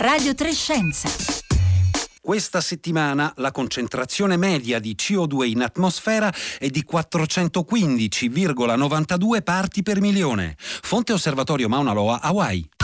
Radio Trescenza. Questa settimana la concentrazione media di CO2 in atmosfera è di 415,92 parti per milione. Fonte Osservatorio Mauna Loa, Hawaii.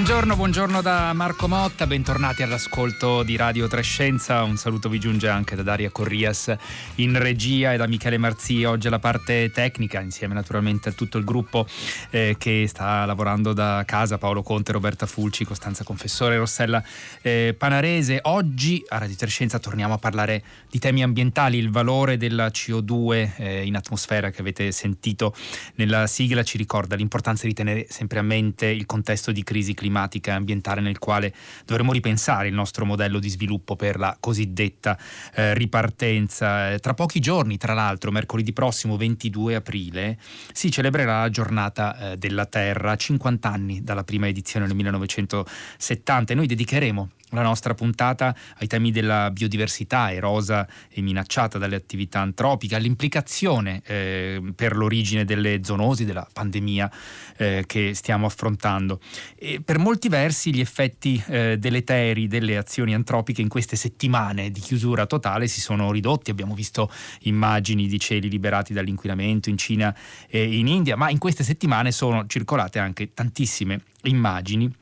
Buongiorno, buongiorno da Marco Motta, bentornati all'ascolto di Radio Trescenza. Un saluto vi giunge anche da Daria Corrias in regia e da Michele Marzi. Oggi alla parte tecnica, insieme naturalmente a tutto il gruppo eh, che sta lavorando da casa, Paolo Conte, Roberta Fulci, Costanza Confessore, Rossella eh, Panarese. Oggi a Radio Trescenza torniamo a parlare di temi ambientali, il valore della CO2 eh, in atmosfera che avete sentito nella sigla ci ricorda l'importanza di tenere sempre a mente il contesto di crisi climatica e ambientale nel quale dovremo ripensare il nostro modello di sviluppo per la cosiddetta eh, ripartenza. Tra pochi giorni, tra l'altro, mercoledì prossimo 22 aprile, si celebrerà la giornata eh, della Terra, 50 anni dalla prima edizione nel 1970 e noi dedicheremo la nostra puntata ai temi della biodiversità erosa e minacciata dalle attività antropiche, all'implicazione eh, per l'origine delle zoonosi, della pandemia eh, che stiamo affrontando. E per molti versi gli effetti eh, deleteri delle azioni antropiche in queste settimane di chiusura totale si sono ridotti, abbiamo visto immagini di cieli liberati dall'inquinamento in Cina e in India, ma in queste settimane sono circolate anche tantissime immagini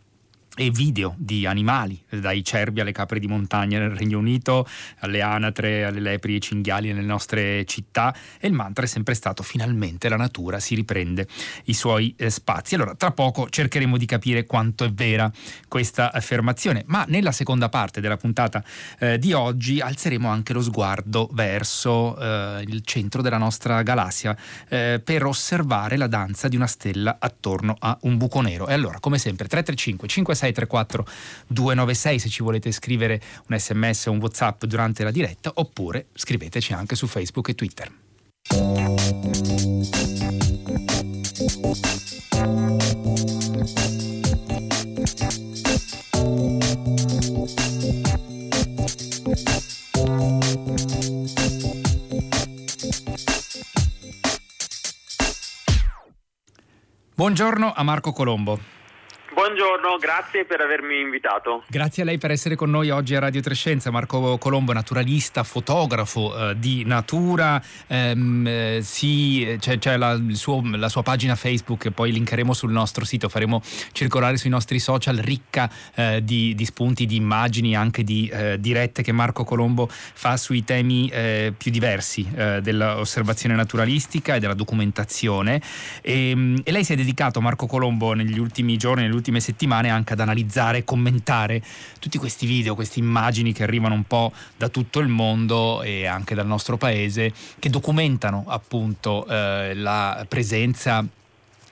e video di animali, dai cervi alle capre di montagna nel Regno Unito, alle anatre, alle lepri e cinghiali nelle nostre città e il mantra è sempre stato finalmente la natura si riprende i suoi eh, spazi. Allora, tra poco cercheremo di capire quanto è vera questa affermazione, ma nella seconda parte della puntata eh, di oggi alzeremo anche lo sguardo verso eh, il centro della nostra galassia eh, per osservare la danza di una stella attorno a un buco nero. E allora, come sempre, 335 56 634 296 se ci volete scrivere un sms o un whatsapp durante la diretta oppure scriveteci anche su Facebook e Twitter. Buongiorno a Marco Colombo. Buongiorno, grazie per avermi invitato. Grazie a lei per essere con noi oggi a Radio Trescenza. Marco Colombo, naturalista, fotografo eh, di natura, ehm, eh, sì, c'è, c'è la, suo, la, sua pagina Facebook, poi linkeremo sul nostro sito, faremo circolare sui nostri social, ricca eh, di, di, spunti, di immagini, anche di eh, dirette che Marco Colombo fa sui temi eh, più diversi eh, dell'osservazione naturalistica e della documentazione. E, ehm, e lei si è dedicato, Marco Colombo, negli ultimi giorni, negli ultimi ultime settimane anche ad analizzare e commentare tutti questi video, queste immagini che arrivano un po' da tutto il mondo e anche dal nostro paese che documentano appunto eh, la presenza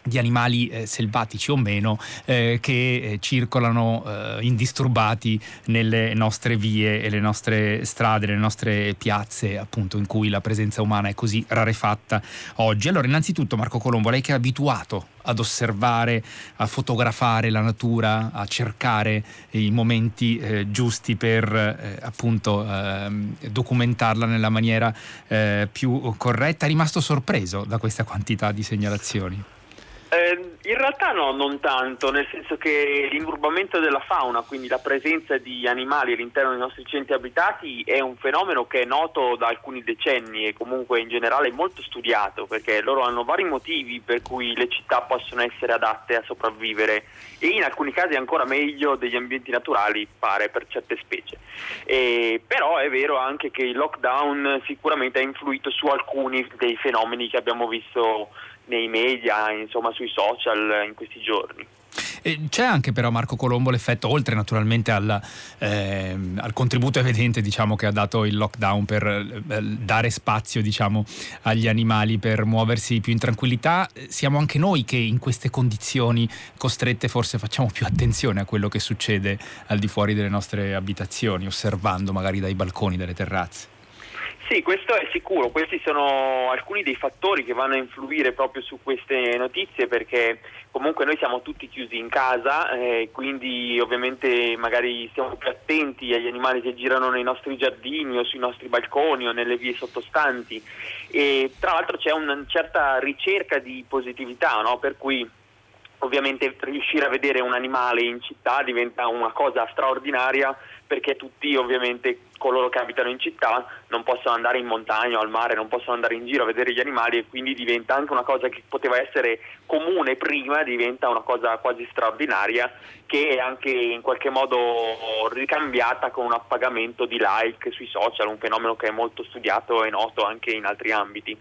di animali eh, selvatici o meno eh, che eh, circolano eh, indisturbati nelle nostre vie e le nostre strade, le nostre piazze, appunto in cui la presenza umana è così rarefatta oggi. Allora, innanzitutto Marco Colombo, lei che è abituato ad osservare, a fotografare la natura, a cercare i momenti eh, giusti per eh, appunto ehm, documentarla nella maniera più corretta, è rimasto sorpreso da questa quantità di segnalazioni? Eh, in realtà no, non tanto, nel senso che l'inurbamento della fauna, quindi la presenza di animali all'interno dei nostri centri abitati, è un fenomeno che è noto da alcuni decenni e comunque in generale molto studiato, perché loro hanno vari motivi per cui le città possono essere adatte a sopravvivere e in alcuni casi ancora meglio degli ambienti naturali, pare, per certe specie. E, però è vero anche che il lockdown sicuramente ha influito su alcuni dei fenomeni che abbiamo visto nei media, insomma sui social in questi giorni. C'è anche però Marco Colombo l'effetto, oltre naturalmente al, eh, al contributo evidente diciamo, che ha dato il lockdown per eh, dare spazio diciamo, agli animali per muoversi più in tranquillità, siamo anche noi che in queste condizioni costrette forse facciamo più attenzione a quello che succede al di fuori delle nostre abitazioni, osservando magari dai balconi, dalle terrazze. Sì, questo è sicuro, questi sono alcuni dei fattori che vanno a influire proprio su queste notizie perché comunque noi siamo tutti chiusi in casa, eh, quindi ovviamente magari stiamo più attenti agli animali che girano nei nostri giardini o sui nostri balconi o nelle vie sottostanti e tra l'altro c'è una certa ricerca di positività, no? per cui ovviamente riuscire a vedere un animale in città diventa una cosa straordinaria perché tutti ovviamente coloro che abitano in città non possono andare in montagna o al mare, non possono andare in giro a vedere gli animali e quindi diventa anche una cosa che poteva essere comune prima, diventa una cosa quasi straordinaria che è anche in qualche modo ricambiata con un appagamento di like sui social, un fenomeno che è molto studiato e noto anche in altri ambiti.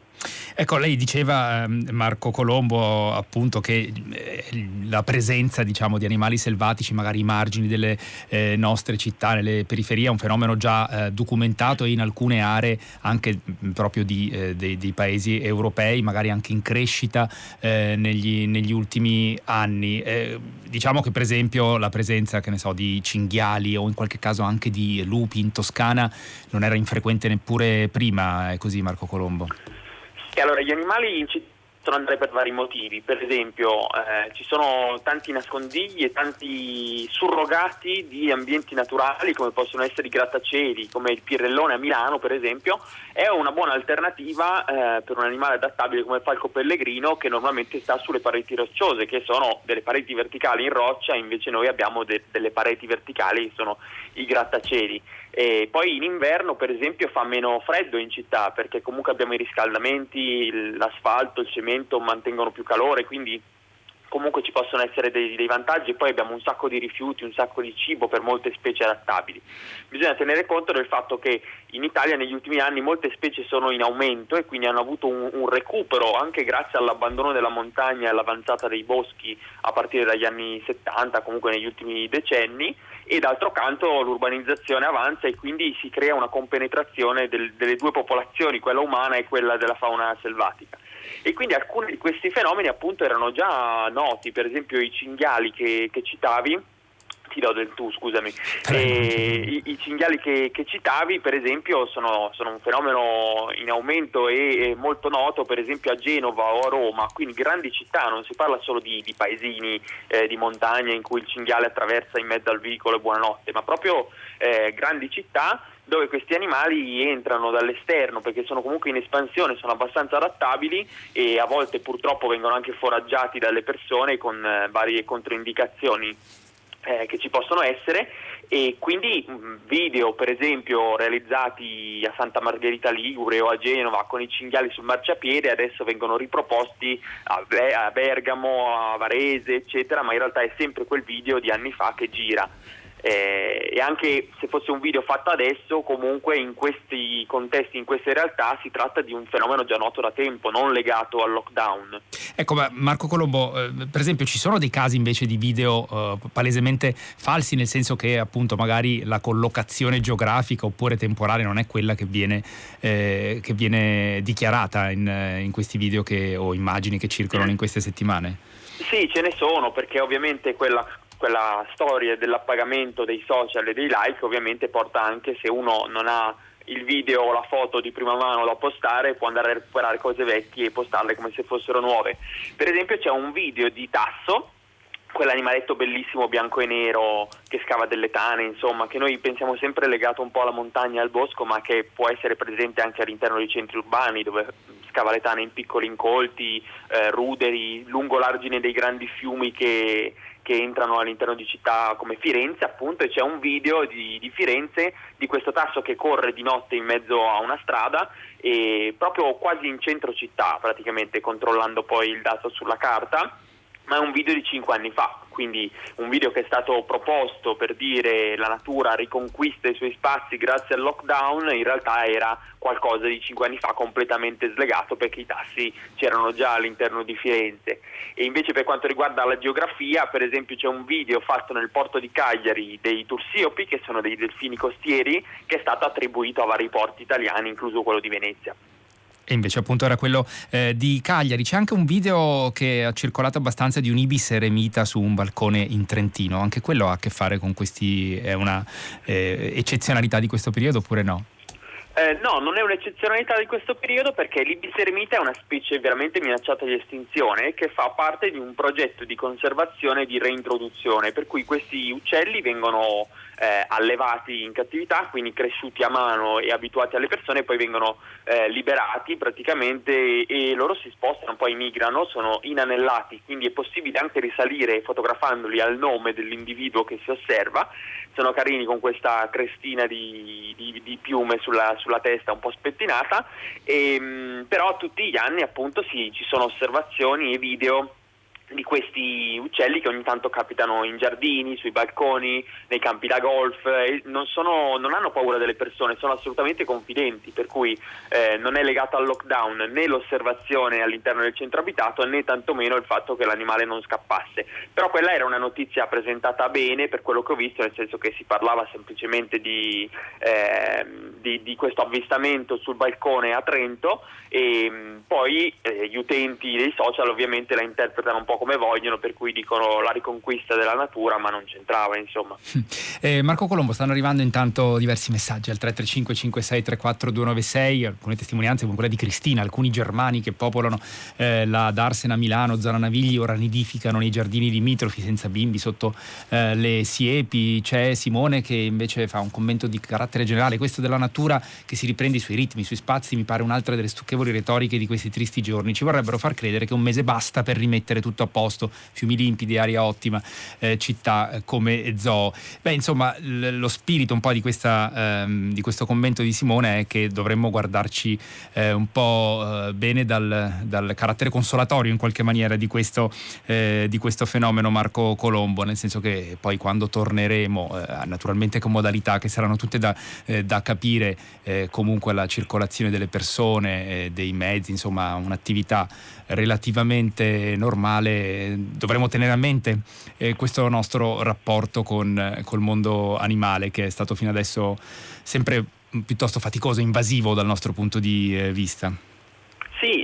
Ecco, lei diceva ehm, Marco Colombo appunto che eh, la presenza diciamo, di animali selvatici magari ai margini delle eh, nostre città, nelle periferie, è un fenomeno già eh, documentato in alcune aree anche proprio di, eh, dei, dei, paesi europei, magari anche in crescita eh, negli, negli, ultimi anni. Eh, diciamo che per esempio la presenza so, di cinghiali o in qualche caso anche di lupi in Toscana non era infrequente neppure prima, è così Marco Colombo? E allora gli animali in città possono andare per vari motivi, per esempio eh, ci sono tanti nascondigli e tanti surrogati di ambienti naturali come possono essere i grattacieli, come il Pirellone a Milano per esempio, è una buona alternativa eh, per un animale adattabile come il falco pellegrino che normalmente sta sulle pareti rocciose, che sono delle pareti verticali in roccia, invece noi abbiamo de- delle pareti verticali che sono i grattacieli. E poi in inverno per esempio fa meno freddo in città perché comunque abbiamo i riscaldamenti, l'asfalto, il cemento mantengono più calore, quindi comunque ci possono essere dei, dei, vantaggi poi abbiamo un sacco di rifiuti, un sacco di cibo per molte specie adattabili. Bisogna tenere conto del fatto che in Italia negli ultimi anni molte specie sono in aumento e quindi hanno avuto un, un recupero anche grazie all'abbandono della montagna e all'avanzata dei boschi a partire dagli anni 70, comunque negli ultimi decenni e d'altro canto l'urbanizzazione avanza e quindi si crea una compenetrazione del, delle due popolazioni, quella umana e quella della fauna selvatica. E quindi alcuni di questi fenomeni appunto erano già noti, per esempio i cinghiali che, che citavi, ti do del tu, scusami. I, I, cinghiali che, che, citavi, per esempio, sono, sono, un fenomeno in aumento e, e, molto noto, per esempio a Genova o a Roma, quindi grandi città, non si parla solo di, di paesini eh, di montagna in cui il cinghiale attraversa in mezzo al vicolo e buonanotte, ma proprio eh, grandi città dove questi animali entrano dall'esterno perché sono comunque in espansione, sono abbastanza adattabili e a volte purtroppo vengono anche foraggiati dalle persone con eh, varie controindicazioni eh, che ci possono essere e quindi mm, video per esempio realizzati a Santa Margherita Ligure o a Genova con i cinghiali sul marciapiede adesso vengono riproposti a, Bergamo, a Varese eccetera ma in realtà è sempre quel video di anni fa che gira eh, e anche se fosse un video fatto adesso, comunque in questi contesti, in queste realtà, si tratta di un fenomeno già noto da tempo, non legato al lockdown. Ecco, ma Marco Colombo, eh, per esempio, ci sono dei casi invece di video eh, palesemente falsi, nel senso che appunto magari la collocazione geografica oppure temporale non è quella che viene, eh, che viene dichiarata in, in, questi video che, o immagini che circolano in queste settimane? Sì, ce ne sono, perché ovviamente quella quella storia dell'appagamento dei social e dei like ovviamente porta anche se uno non ha il video o la foto di prima mano da postare può andare a recuperare cose vecchie e postarle come se fossero nuove. Per esempio c'è un video di Tasso, quell'animaletto bellissimo bianco e nero che scava delle tane, insomma, che noi pensiamo sempre legato un po' alla montagna e al bosco, ma che può essere presente anche all'interno dei centri urbani dove scava le tane in piccoli incolti, eh, ruderi, lungo l'argine dei grandi fiumi che che entrano all'interno di città come Firenze appunto e c'è un video di, di, Firenze di questo tasso che corre di notte in mezzo a una strada e proprio quasi in centro città praticamente controllando poi il dato sulla carta ma è un video di 5 anni fa, quindi un video che è stato proposto per dire la natura riconquista i suoi spazi grazie al lockdown, in realtà era qualcosa di 5 anni fa completamente slegato perché i tassi c'erano già all'interno di Firenze. E invece per quanto riguarda la geografia, per esempio c'è un video fatto nel porto di Cagliari dei Tursiopi, che sono dei delfini costieri, che è stato attribuito a vari porti italiani, incluso quello di Venezia. E invece appunto era quello eh, di Cagliari. C'è anche un video che ha circolato abbastanza di un ibis eremita su un balcone in Trentino. Anche quello ha a che fare con questi... è una eh, eccezionalità di questo periodo oppure no? Eh, no, non è un'eccezionalità di questo periodo perché l'ibis eremita è una specie veramente minacciata di estinzione che fa parte di un progetto di conservazione e di reintroduzione, per cui questi uccelli vengono eh, allevati in cattività, quindi cresciuti a mano e abituati alle persone, poi vengono eh, liberati praticamente e loro si spostano, poi migrano, sono inanellati, quindi è possibile anche risalire fotografandoli al nome dell'individuo che si osserva. Sono carini con questa crestina di, di, di piume sulla, sulla, testa un po' spettinata, e, ehm, però tutti gli anni appunto sì, ci sono osservazioni e video di questi uccelli che ogni tanto capitano in giardini, sui balconi, nei campi da golf, non, sono, non, hanno paura delle persone, sono assolutamente confidenti, per cui eh, non è legato al lockdown né l'osservazione all'interno del centro abitato né tantomeno il fatto che l'animale non scappasse. Però quella era una notizia presentata bene per quello che ho visto, nel senso che si parlava semplicemente di, eh, di, di questo avvistamento sul balcone a Trento e mm, poi eh, gli utenti dei social ovviamente la interpretano un po' come vogliono, per cui dicono la riconquista della natura, ma non c'entrava, insomma. Eh, Marco Colombo, stanno arrivando intanto diversi messaggi al 335 56 34 296, alcune testimonianze come quella di Cristina, alcuni germani che popolano eh, la Darsena Milano, zona Navigli, ora nidificano nei giardini limitrofi senza bimbi sotto eh, le siepi. C'è Simone che invece fa un commento di carattere generale, questo della natura che si riprende i suoi ritmi, i suoi spazi, mi pare un'altra delle stucchevoli retoriche di questi tristi giorni. Ci vorrebbero far credere che un mese basta per rimettere tutto a posto, fiumi limpidi, aria ottima, eh, città eh, come zoo. Beh, insomma, l- lo spirito un po' di, questa, ehm, di, questo commento di Simone è che dovremmo guardarci eh, un po' eh, bene dal, dal, carattere consolatorio in qualche maniera di questo, eh, di questo, fenomeno Marco Colombo, nel senso che poi quando torneremo, eh, naturalmente con modalità che saranno tutte da, da capire, comunque la circolazione delle persone, dei mezzi, insomma un'attività relativamente normale, dovremmo tenere a mente eh, questo nostro rapporto con eh, col mondo animale che è stato fino adesso sempre piuttosto faticoso, invasivo dal nostro punto di eh, vista.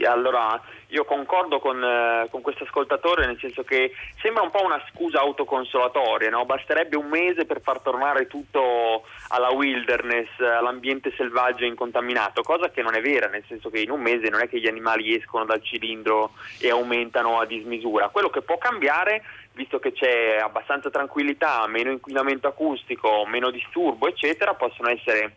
Allora io concordo con, eh, con questo ascoltatore nel senso che sembra un po' una scusa autoconsolatoria, no? basterebbe un mese per far tornare tutto alla wilderness, all'ambiente selvaggio e incontaminato, cosa che non è vera, nel senso che in un mese non è che gli animali escono dal cilindro e aumentano a dismisura. Quello che può cambiare visto che c'è abbastanza tranquillità, meno inquinamento acustico, meno disturbo, eccetera, possono essere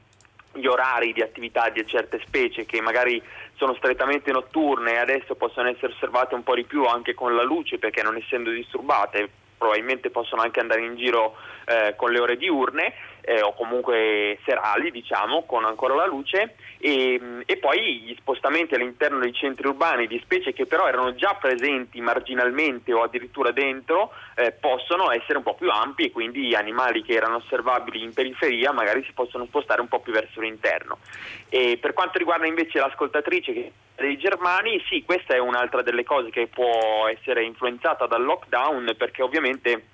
gli orari di attività di certe specie che magari sono strettamente notturne e adesso possono essere osservate un po' di più anche con la luce perché non essendo disturbate probabilmente possono anche andare in giro eh, con le ore diurne eh, o comunque serali diciamo con ancora la luce e, e, poi gli spostamenti all'interno dei centri urbani di specie che però erano già presenti marginalmente o addirittura dentro eh, possono essere un po' più ampi e quindi animali che erano osservabili in periferia magari si possono spostare un po' più verso l'interno. E per quanto riguarda invece l'ascoltatrice dei germani, sì, questa è un'altra delle cose che può essere influenzata dal lockdown perché ovviamente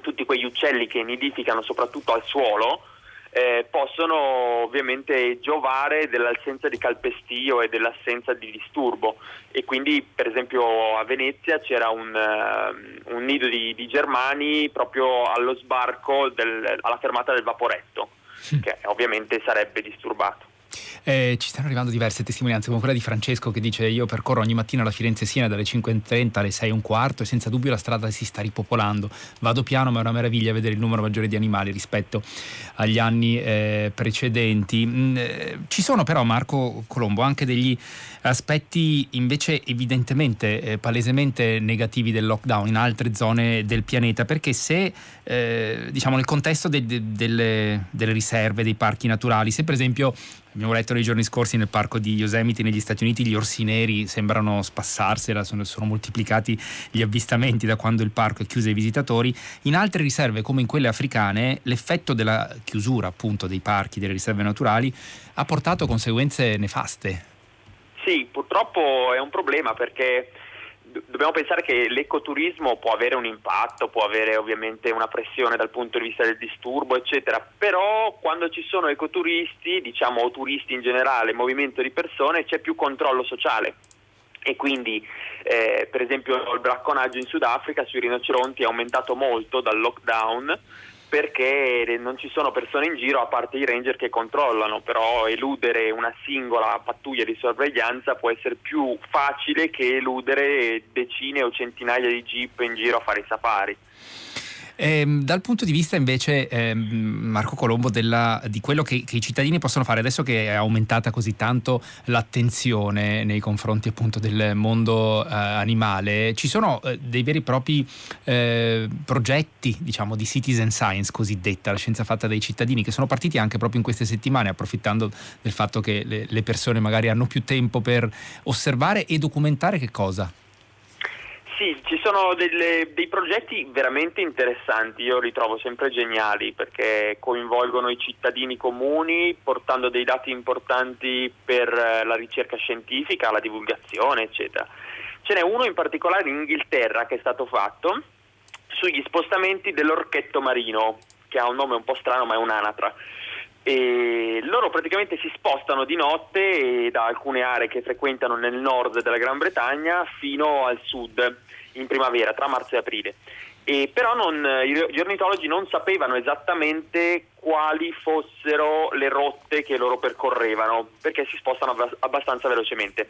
tutti quegli uccelli che nidificano soprattutto al suolo eh, possono ovviamente giovare dell'assenza di calpestio e dell'assenza di disturbo e quindi per esempio a Venezia c'era un, uh, un nido di, di, germani proprio allo sbarco del, alla fermata del Vaporetto che ovviamente sarebbe disturbato. Eh, ci stanno arrivando diverse testimonianze, come quella di Francesco che dice io percorro ogni mattina la Firenze Siena dalle 5.30 alle 6.15 e senza dubbio la strada si sta ripopolando. Vado piano ma è una meraviglia vedere il numero maggiore di animali rispetto agli anni eh, precedenti. Mm, eh, ci sono però, Marco Colombo, anche degli aspetti invece evidentemente, eh, palesemente negativi del lockdown in altre zone del pianeta, perché se eh, diciamo nel contesto de- de- delle, delle riserve, dei parchi naturali, se per esempio Abbiamo letto nei giorni scorsi nel parco di Yosemite negli Stati Uniti gli orsi neri sembrano spassarsela, sono, sono, moltiplicati gli avvistamenti da quando il parco è chiuso ai visitatori. In altre riserve come in quelle africane l'effetto della chiusura appunto dei parchi, delle riserve naturali ha portato conseguenze nefaste. Sì, purtroppo è un problema perché dobbiamo pensare che l'ecoturismo può avere un impatto, può avere ovviamente una pressione dal punto di vista del disturbo, eccetera, però quando ci sono ecoturisti, diciamo o turisti in generale, movimento di persone, c'è più controllo sociale. E quindi eh, per esempio il bracconaggio in Sudafrica sui rinoceronti è aumentato molto dal lockdown perché non ci sono persone in giro a parte i ranger che controllano, però eludere una singola pattuglia di sorveglianza può essere più facile che eludere decine o centinaia di jeep in giro a fare i safari. Eh, dal punto di vista invece, eh, Marco Colombo, della, di quello che, che, i cittadini possono fare, adesso che è aumentata così tanto l'attenzione nei confronti appunto del mondo eh, animale, ci sono eh, dei veri e propri eh, progetti, diciamo, di citizen science cosiddetta, la scienza fatta dai cittadini, che sono partiti anche proprio in queste settimane, approfittando del fatto che le, le persone magari hanno più tempo per osservare e documentare che cosa? Sì, ci sono delle, dei progetti veramente interessanti, io li trovo sempre geniali perché coinvolgono i cittadini comuni portando dei dati importanti per eh, la ricerca scientifica, la divulgazione, eccetera. Ce n'è uno in particolare in Inghilterra che è stato fatto sugli spostamenti dell'orchetto marino, che ha un nome un po' strano ma è un'anatra e loro praticamente si spostano di notte da alcune aree che frequentano nel nord della Gran Bretagna fino al sud in primavera, tra marzo e aprile. E però non, gli ornitologi non sapevano esattamente quali fossero le rotte che loro percorrevano perché si spostano abbastanza velocemente.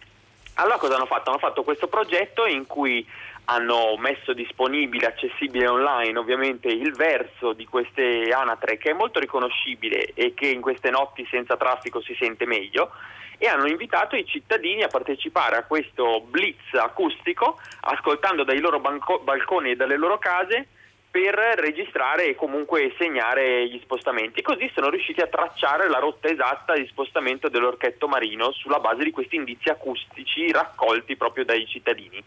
Allora cosa hanno fatto? Hanno fatto questo progetto in cui hanno messo disponibile, accessibile online ovviamente il verso di queste anatre che è molto riconoscibile e che in queste notti senza traffico si sente meglio e hanno invitato i cittadini a partecipare a questo blitz acustico ascoltando dai loro banco- balconi e dalle loro case per registrare e comunque segnare gli spostamenti. Così sono riusciti a tracciare la rotta esatta di spostamento dell'orchetto marino sulla base di questi indizi acustici raccolti proprio dai cittadini.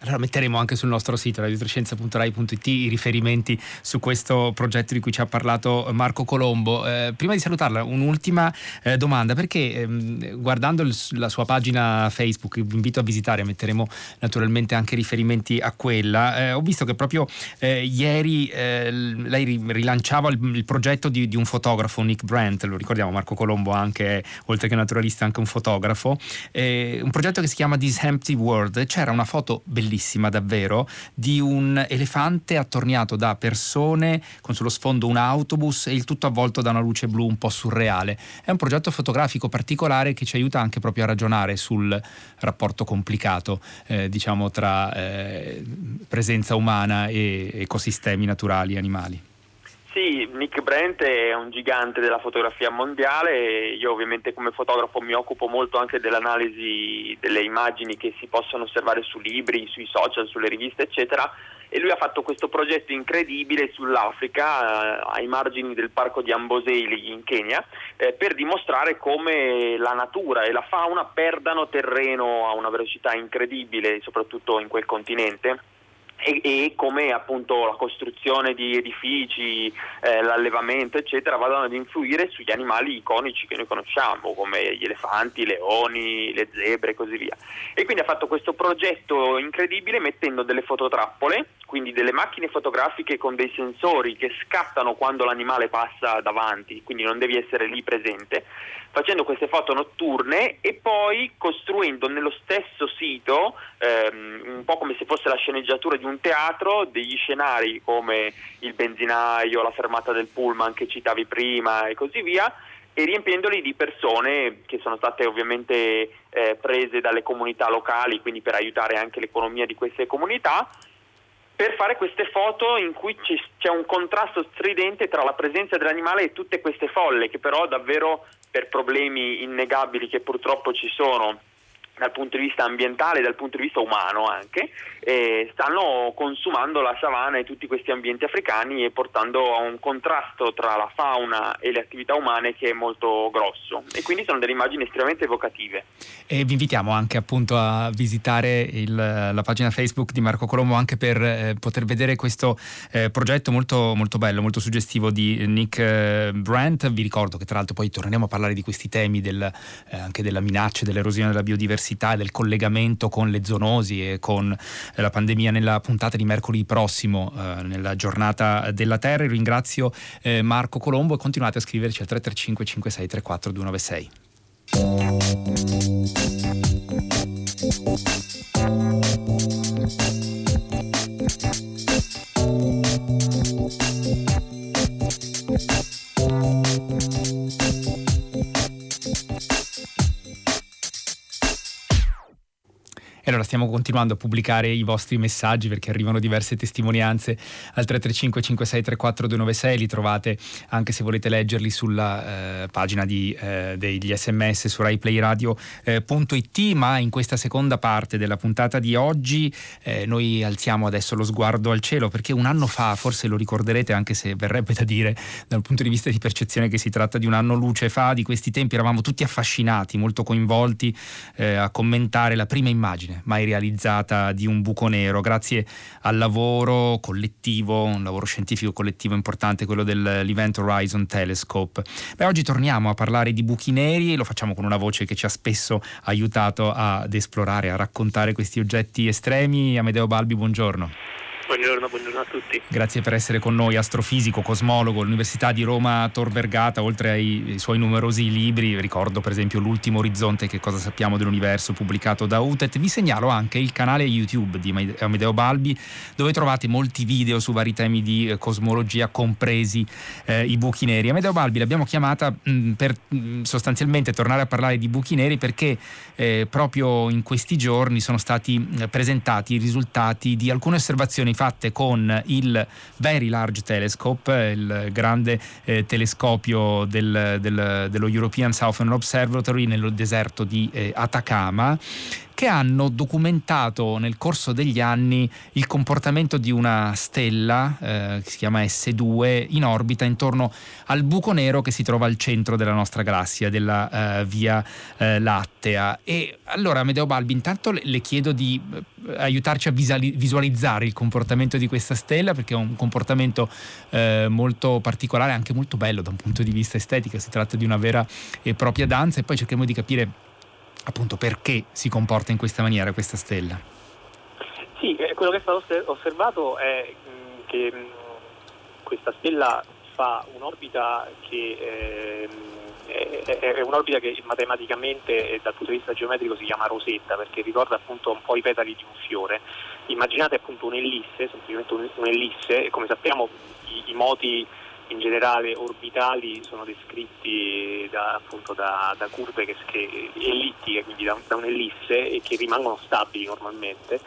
Allora metteremo anche sul nostro sito radiotrescienza.rai.it i riferimenti su questo progetto di cui ci ha parlato Marco Colombo. Eh, prima di salutarla, un'ultima eh, domanda, perché ehm, guardando il, la sua pagina Facebook, vi invito a visitare, metteremo naturalmente anche riferimenti a quella, eh, ho visto che proprio eh, ieri eh, lei rilanciava il, il progetto di, di, un fotografo, Nick Brandt, lo ricordiamo, Marco Colombo anche, oltre che naturalista, anche un fotografo, eh, un progetto che si chiama This Empty World. C'era una foto bellissima davvero di un elefante attorniato da persone con sullo sfondo un autobus e il tutto avvolto da una luce blu un po' surreale. È un progetto fotografico particolare che ci aiuta anche proprio a ragionare sul rapporto complicato eh, diciamo tra eh, presenza umana e ecosistemi naturali e animali. Sì, Nick Brent è un gigante della fotografia mondiale, io ovviamente come fotografo mi occupo molto anche dell'analisi delle immagini che si possono osservare su libri, sui social, sulle riviste eccetera. E lui ha fatto questo progetto incredibile sull'Africa eh, ai margini del parco di Amboseli in Kenya eh, per dimostrare come la natura e la fauna perdano terreno a una velocità incredibile soprattutto in quel continente e, e, come appunto la costruzione di edifici, eh, l'allevamento eccetera vadano ad influire sugli animali iconici che noi conosciamo come gli elefanti, i leoni, le zebre e così via. E quindi ha fatto questo progetto incredibile mettendo delle fototrappole, quindi delle macchine fotografiche con dei sensori che scattano quando l'animale passa davanti, quindi non devi essere lì presente, facendo queste foto notturne e poi costruendo nello stesso sito, ehm, un po' come se fosse la sceneggiatura di un teatro, degli scenari come il benzinaio, la fermata del pullman che citavi prima e così via, e riempiendoli di persone che sono state ovviamente eh, prese dalle comunità locali, quindi per aiutare anche l'economia di queste comunità per fare queste foto in cui c'è un contrasto stridente tra la presenza dell'animale e tutte queste folle che però davvero per problemi innegabili che purtroppo ci sono dal punto di vista ambientale e dal punto di vista umano anche, eh, stanno consumando la savana e tutti questi ambienti africani e portando a un contrasto tra la fauna e le attività umane che è molto grosso e quindi sono delle immagini estremamente evocative. E vi invitiamo anche appunto a visitare il, la pagina Facebook di Marco Colombo anche per eh, poter vedere questo eh, progetto molto, molto bello, molto suggestivo di Nick eh, Brandt. Vi ricordo che tra l'altro poi torneremo a parlare di questi temi del, eh, anche della minaccia, dell'erosione della biodiversità e del collegamento con le zoonosi e con eh, la pandemia nella puntata di mercoledì prossimo, eh, nella giornata della Terra. ringrazio eh, Marco Colombo e continuate a scriverci al 335 56 34 296. Stiamo continuando a pubblicare i vostri messaggi perché arrivano diverse testimonianze al 335 5634 296, li trovate anche se volete leggerli sulla eh, pagina di, eh, degli sms su raiplayradio.it, eh, ma in questa seconda parte della puntata di oggi eh, noi alziamo adesso lo sguardo al cielo perché un anno fa, forse lo ricorderete anche se verrebbe da dire dal punto di vista di percezione che si tratta di un anno luce fa, di questi tempi eravamo tutti affascinati, molto coinvolti eh, a commentare la prima immagine mai realizzata di un buco nero, grazie al lavoro collettivo, un lavoro scientifico collettivo importante, quello dell'Event Horizon Telescope. Beh, oggi torniamo a parlare di buchi neri e lo facciamo con una voce che ci ha spesso aiutato ad esplorare, a raccontare questi oggetti estremi. Amedeo Balbi, buongiorno. Buongiorno, buongiorno, a tutti. Grazie per essere con noi, astrofisico, cosmologo, all'Università di Roma Tor Vergata, oltre ai, ai, suoi numerosi libri, ricordo per esempio L'ultimo orizzonte, che cosa sappiamo dell'universo, pubblicato da UTET. Vi segnalo anche il canale YouTube di Amedeo Balbi, dove trovate molti video su vari temi di eh, cosmologia, compresi eh, i buchi neri. Amedeo Balbi l'abbiamo chiamata mh, mm, per mh, mm, sostanzialmente tornare a parlare di buchi neri perché eh, proprio in questi giorni sono stati eh, presentati i risultati di alcune osservazioni fatte con il Very Large Telescope, il grande eh, telescopio del, del, dello European Southern Observatory nel deserto di eh, Atacama che hanno documentato nel corso degli anni il comportamento di una stella eh, che si chiama S2 in orbita intorno al buco nero che si trova al centro della nostra galassia, della eh, Via eh, Lattea. E allora, Medeo Balbi, intanto le chiedo di eh, aiutarci a visualizzare il comportamento di questa stella perché è un comportamento eh, molto particolare, anche molto bello da un punto di vista estetico, si tratta di una vera e propria danza e poi cerchiamo di capire appunto perché si comporta in questa maniera questa stella. Sì, eh, quello che è stato osservato è mm, che mm, questa stella fa un'orbita che eh, è, un'orbita che matematicamente e dal punto di vista geometrico si chiama rosetta perché ricorda appunto un po' i petali di un fiore. Immaginate appunto un'ellisse, semplicemente un'ellisse, e come sappiamo i, i moti in generale orbitali sono descritti da, appunto, da, da curve che, che, ellittiche, quindi da, da, un'ellisse e che rimangono stabili normalmente.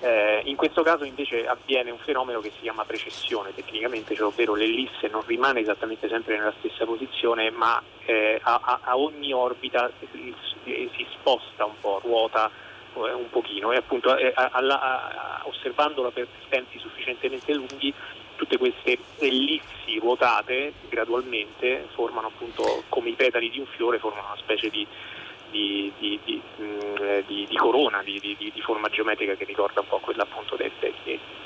Eh, in questo caso invece avviene un fenomeno che si chiama precessione tecnicamente, cioè ovvero l'ellisse non rimane esattamente sempre nella stessa posizione ma eh, a, a, ogni orbita si, si, sposta un po', ruota eh, un pochino e appunto eh, a, osservandola per tempi sufficientemente lunghi tutte queste ellissi ruotate gradualmente formano appunto come i petali di un fiore, formano una specie di, di, di, di mm, corona, di, forma geometrica che ricorda un po' quella appunto de, de,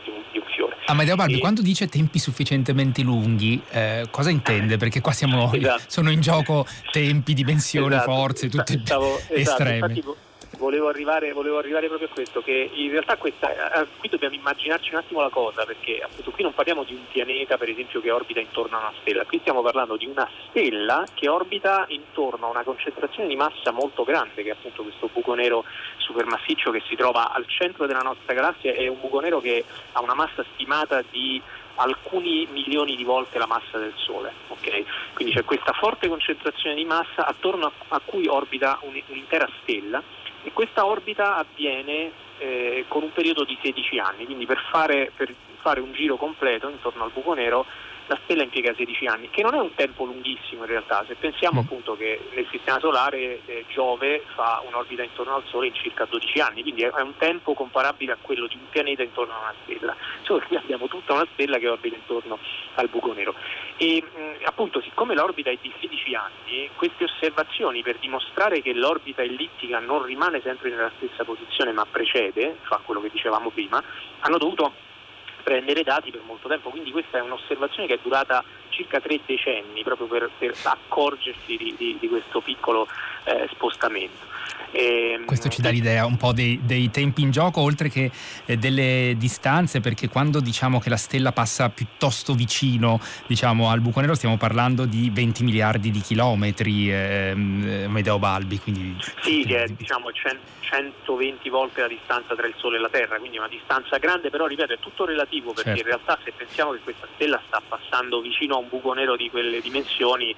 un, di, un, fiore. Amadeo Balbi, e... quando dice tempi sufficientemente lunghi, eh, cosa intende? Perché qua siamo, esatto. sono in gioco tempi, dimensione, esatto. forze, tutte Stavo, esatto. estreme. Infatti, volevo arrivare, volevo arrivare, proprio a questo, che in realtà questa, eh, qui dobbiamo immaginarci un attimo la cosa, perché appunto qui non parliamo di un pianeta per esempio che orbita intorno a una stella, qui stiamo parlando di una stella che orbita intorno a una concentrazione di massa molto grande, che è appunto questo buco nero supermassiccio che si trova al centro della nostra galassia, è un buco nero che ha una massa stimata di alcuni milioni di volte la massa del Sole. Okay? Quindi c'è questa forte concentrazione di massa attorno a, cui orbita un, un'intera stella e questa orbita avviene eh, con un periodo di 16 anni, quindi per fare, per fare un giro completo intorno al buco nero la stella impiega 16 anni, che non è un tempo lunghissimo in realtà, se pensiamo mm. appunto che nel sistema solare eh, Giove fa un'orbita intorno al Sole in circa 12 anni, quindi è, è, un tempo comparabile a quello di un pianeta intorno a una stella, solo che qui abbiamo tutta una stella che orbita intorno al buco nero. E appunto siccome l'orbita è di 16 anni, queste osservazioni per dimostrare che l'orbita ellittica non rimane sempre nella stessa posizione ma precede, fa quello che dicevamo prima, hanno dovuto prendere dati per molto tempo, quindi questa è un'osservazione che è durata circa tre decenni proprio per, per accorgersi di, di, di, questo piccolo eh, spostamento. E, ehm, Questo ci dà l'idea un po' dei, dei tempi in gioco, oltre che eh, delle distanze, perché quando diciamo che la stella passa piuttosto vicino diciamo, al buco nero stiamo parlando di 20 miliardi di chilometri ehm, eh, Medeo Balbi. Quindi, sì, che è diciamo, 120 volte la distanza tra il Sole e la Terra, quindi una distanza grande, però ripeto è tutto relativo perché certo. in realtà se pensiamo che questa stella sta passando vicino a un buco nero di quelle dimensioni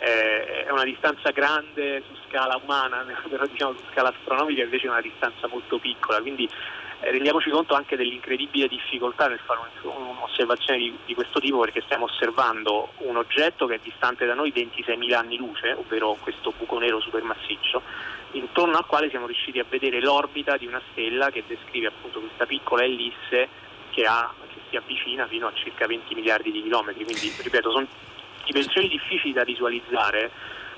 eh, è una distanza grande su scala umana, però diciamo su scala astronomica invece è una distanza molto piccola, quindi eh, rendiamoci conto anche dell'incredibile difficoltà nel fare un'osservazione di, di, questo tipo perché stiamo osservando un oggetto che è distante da noi 26.000 anni luce, ovvero questo buco nero supermassiccio, intorno al quale siamo riusciti a vedere l'orbita di una stella che descrive appunto questa piccola ellisse che, ha, che si avvicina fino a circa 20 miliardi di chilometri, quindi ripeto sono dimensioni difficili da visualizzare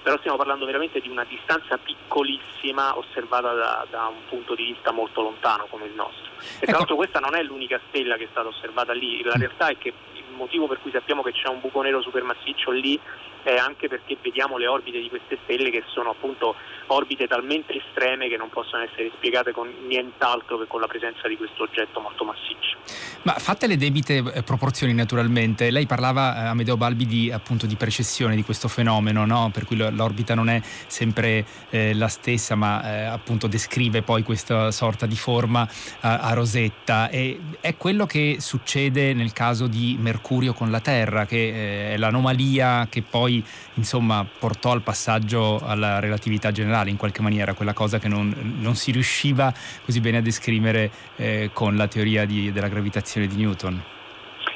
però stiamo parlando veramente di una distanza piccolissima osservata da, da un punto di vista molto lontano come il nostro. E tra ecco. l'altro questa non è l'unica stella che è stata osservata lì, la realtà è che il motivo per cui sappiamo che c'è un buco nero supermassiccio lì è anche perché vediamo le orbite di queste stelle che sono appunto orbite talmente estreme che non possono essere spiegate con nient'altro che con la presenza di questo oggetto molto massiccio. Ma fatte le debite eh, proporzioni naturalmente, lei parlava eh, Amedeo Balbi di, appunto, di precessione di questo fenomeno, no? per cui l'orbita non è sempre eh, la stessa ma eh, appunto descrive poi questa sorta di forma a, a rosetta e è quello che succede nel caso di Mercurio con la Terra, che eh, è l'anomalia che poi insomma portò al passaggio alla relatività generale in qualche maniera, quella cosa che non, non si riusciva così bene a descrivere eh, con la teoria di, della gravitazione di Newton.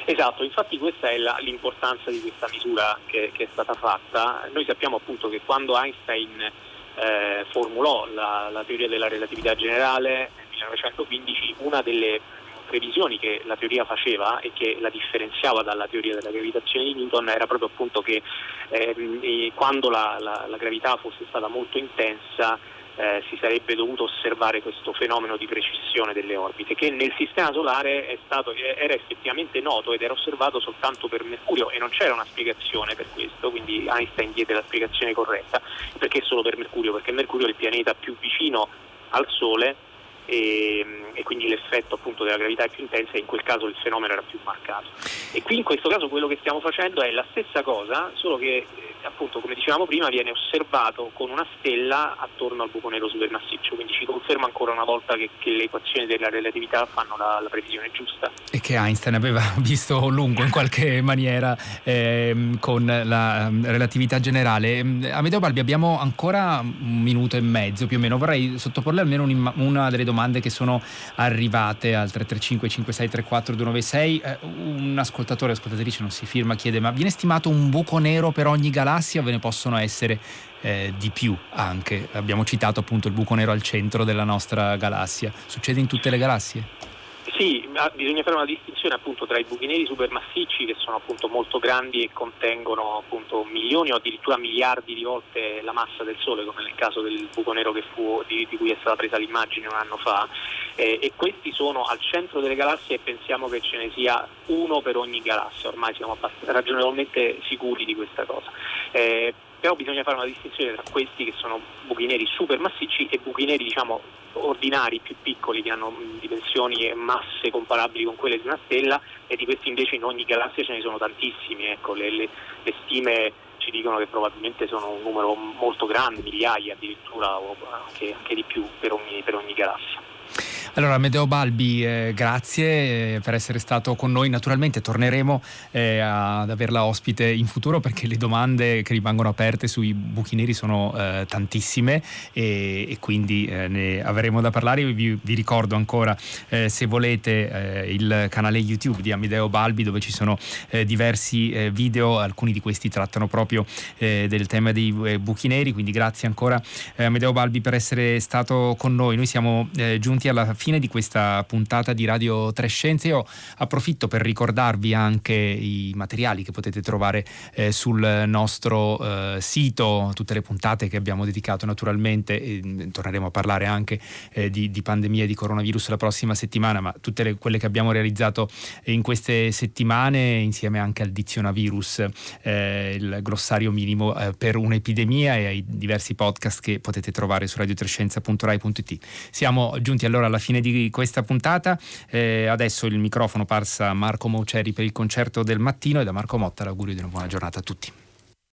Esatto, infatti questa è la, l'importanza di questa misura che, che, è stata fatta. Noi sappiamo appunto che quando Einstein eh, formulò la, la teoria della relatività generale nel 1915, una delle previsioni che la teoria faceva e che la differenziava dalla teoria della gravitazione di Newton era proprio appunto che eh, quando la, la, la, gravità fosse stata molto intensa eh, si sarebbe dovuto osservare questo fenomeno di precessione delle orbite che nel sistema solare stato, era effettivamente noto ed era osservato soltanto per Mercurio e non c'era una spiegazione per questo, quindi Einstein diede la spiegazione corretta. Perché solo per Mercurio? Perché Mercurio è il pianeta più vicino al Sole e, e, quindi l'effetto appunto della gravità è più intensa e in quel caso il fenomeno era più marcato. E qui in questo caso quello che stiamo facendo è la stessa cosa, solo che appunto come dicevamo prima viene osservato con una stella attorno al buco nero supermassiccio, quindi ci conferma ancora una volta che, che le equazioni della relatività fanno la, la, previsione giusta. E che Einstein aveva visto lungo in qualche maniera eh, con la um, relatività generale. Amedeo Balbi abbiamo ancora un minuto e mezzo più o meno, vorrei sottoporle almeno una delle domande che sono arrivate al 335 5634 296. Eh, un ascoltatore, ascoltatrice non si firma, chiede ma viene stimato un buco nero per ogni galassia? Galassia ve ne possono essere eh, di più anche. Abbiamo citato appunto il buco nero al centro della nostra galassia. Succede in tutte le galassie? Sì, bisogna fare una distinzione appunto tra i buchi neri supermassicci che sono appunto molto grandi e contengono appunto milioni o addirittura miliardi di volte la massa del Sole, come nel caso del buco nero fu, di, di, cui è stata presa l'immagine un anno fa, eh, e questi sono al centro delle galassie e pensiamo che ce ne sia uno per ogni galassia, ormai siamo ragionevolmente sicuri di questa cosa. Eh, però bisogna fare una distinzione tra questi che sono buchi neri supermassicci e buchi neri diciamo ordinari più piccoli che hanno dimensioni e masse comparabili con quelle di una stella e di questi invece in ogni galassia ce ne sono tantissimi, ecco, le, le, le stime ci dicono che probabilmente sono un numero molto grande, migliaia addirittura o anche, anche di più per ogni, per ogni galassia. Allora, Medeo Balbi, eh, grazie eh, per essere stato con noi. Naturalmente torneremo eh, ad averla ospite in futuro perché le domande che rimangono aperte sui buchi neri sono eh, tantissime e, e quindi eh, ne avremo da parlare. Vi, vi ricordo ancora, se volete, il canale YouTube di Amedeo Balbi dove ci sono diversi video, alcuni di questi trattano proprio del tema dei buchi neri, quindi grazie ancora Amedeo Balbi per essere stato con noi. Noi siamo giunti alla fine fine di questa puntata di Radio Trescenze. Io approfitto per ricordarvi anche i materiali che potete trovare eh, sul nostro eh, sito, tutte le puntate che abbiamo dedicato naturalmente, e, mm, torneremo a parlare anche eh, di, di, pandemia e di coronavirus la prossima settimana, ma tutte le, quelle che abbiamo realizzato in queste settimane insieme anche al dizionavirus, eh, il glossario minimo eh, per un'epidemia e ai diversi podcast che potete trovare su radiotrescenza.rai.it. Siamo giunti allora alla fine fine di questa puntata. Eh, adesso il microfono passa a Marco Mauceri per il concerto del mattino e da Marco Motta l'augurio di una buona giornata a tutti.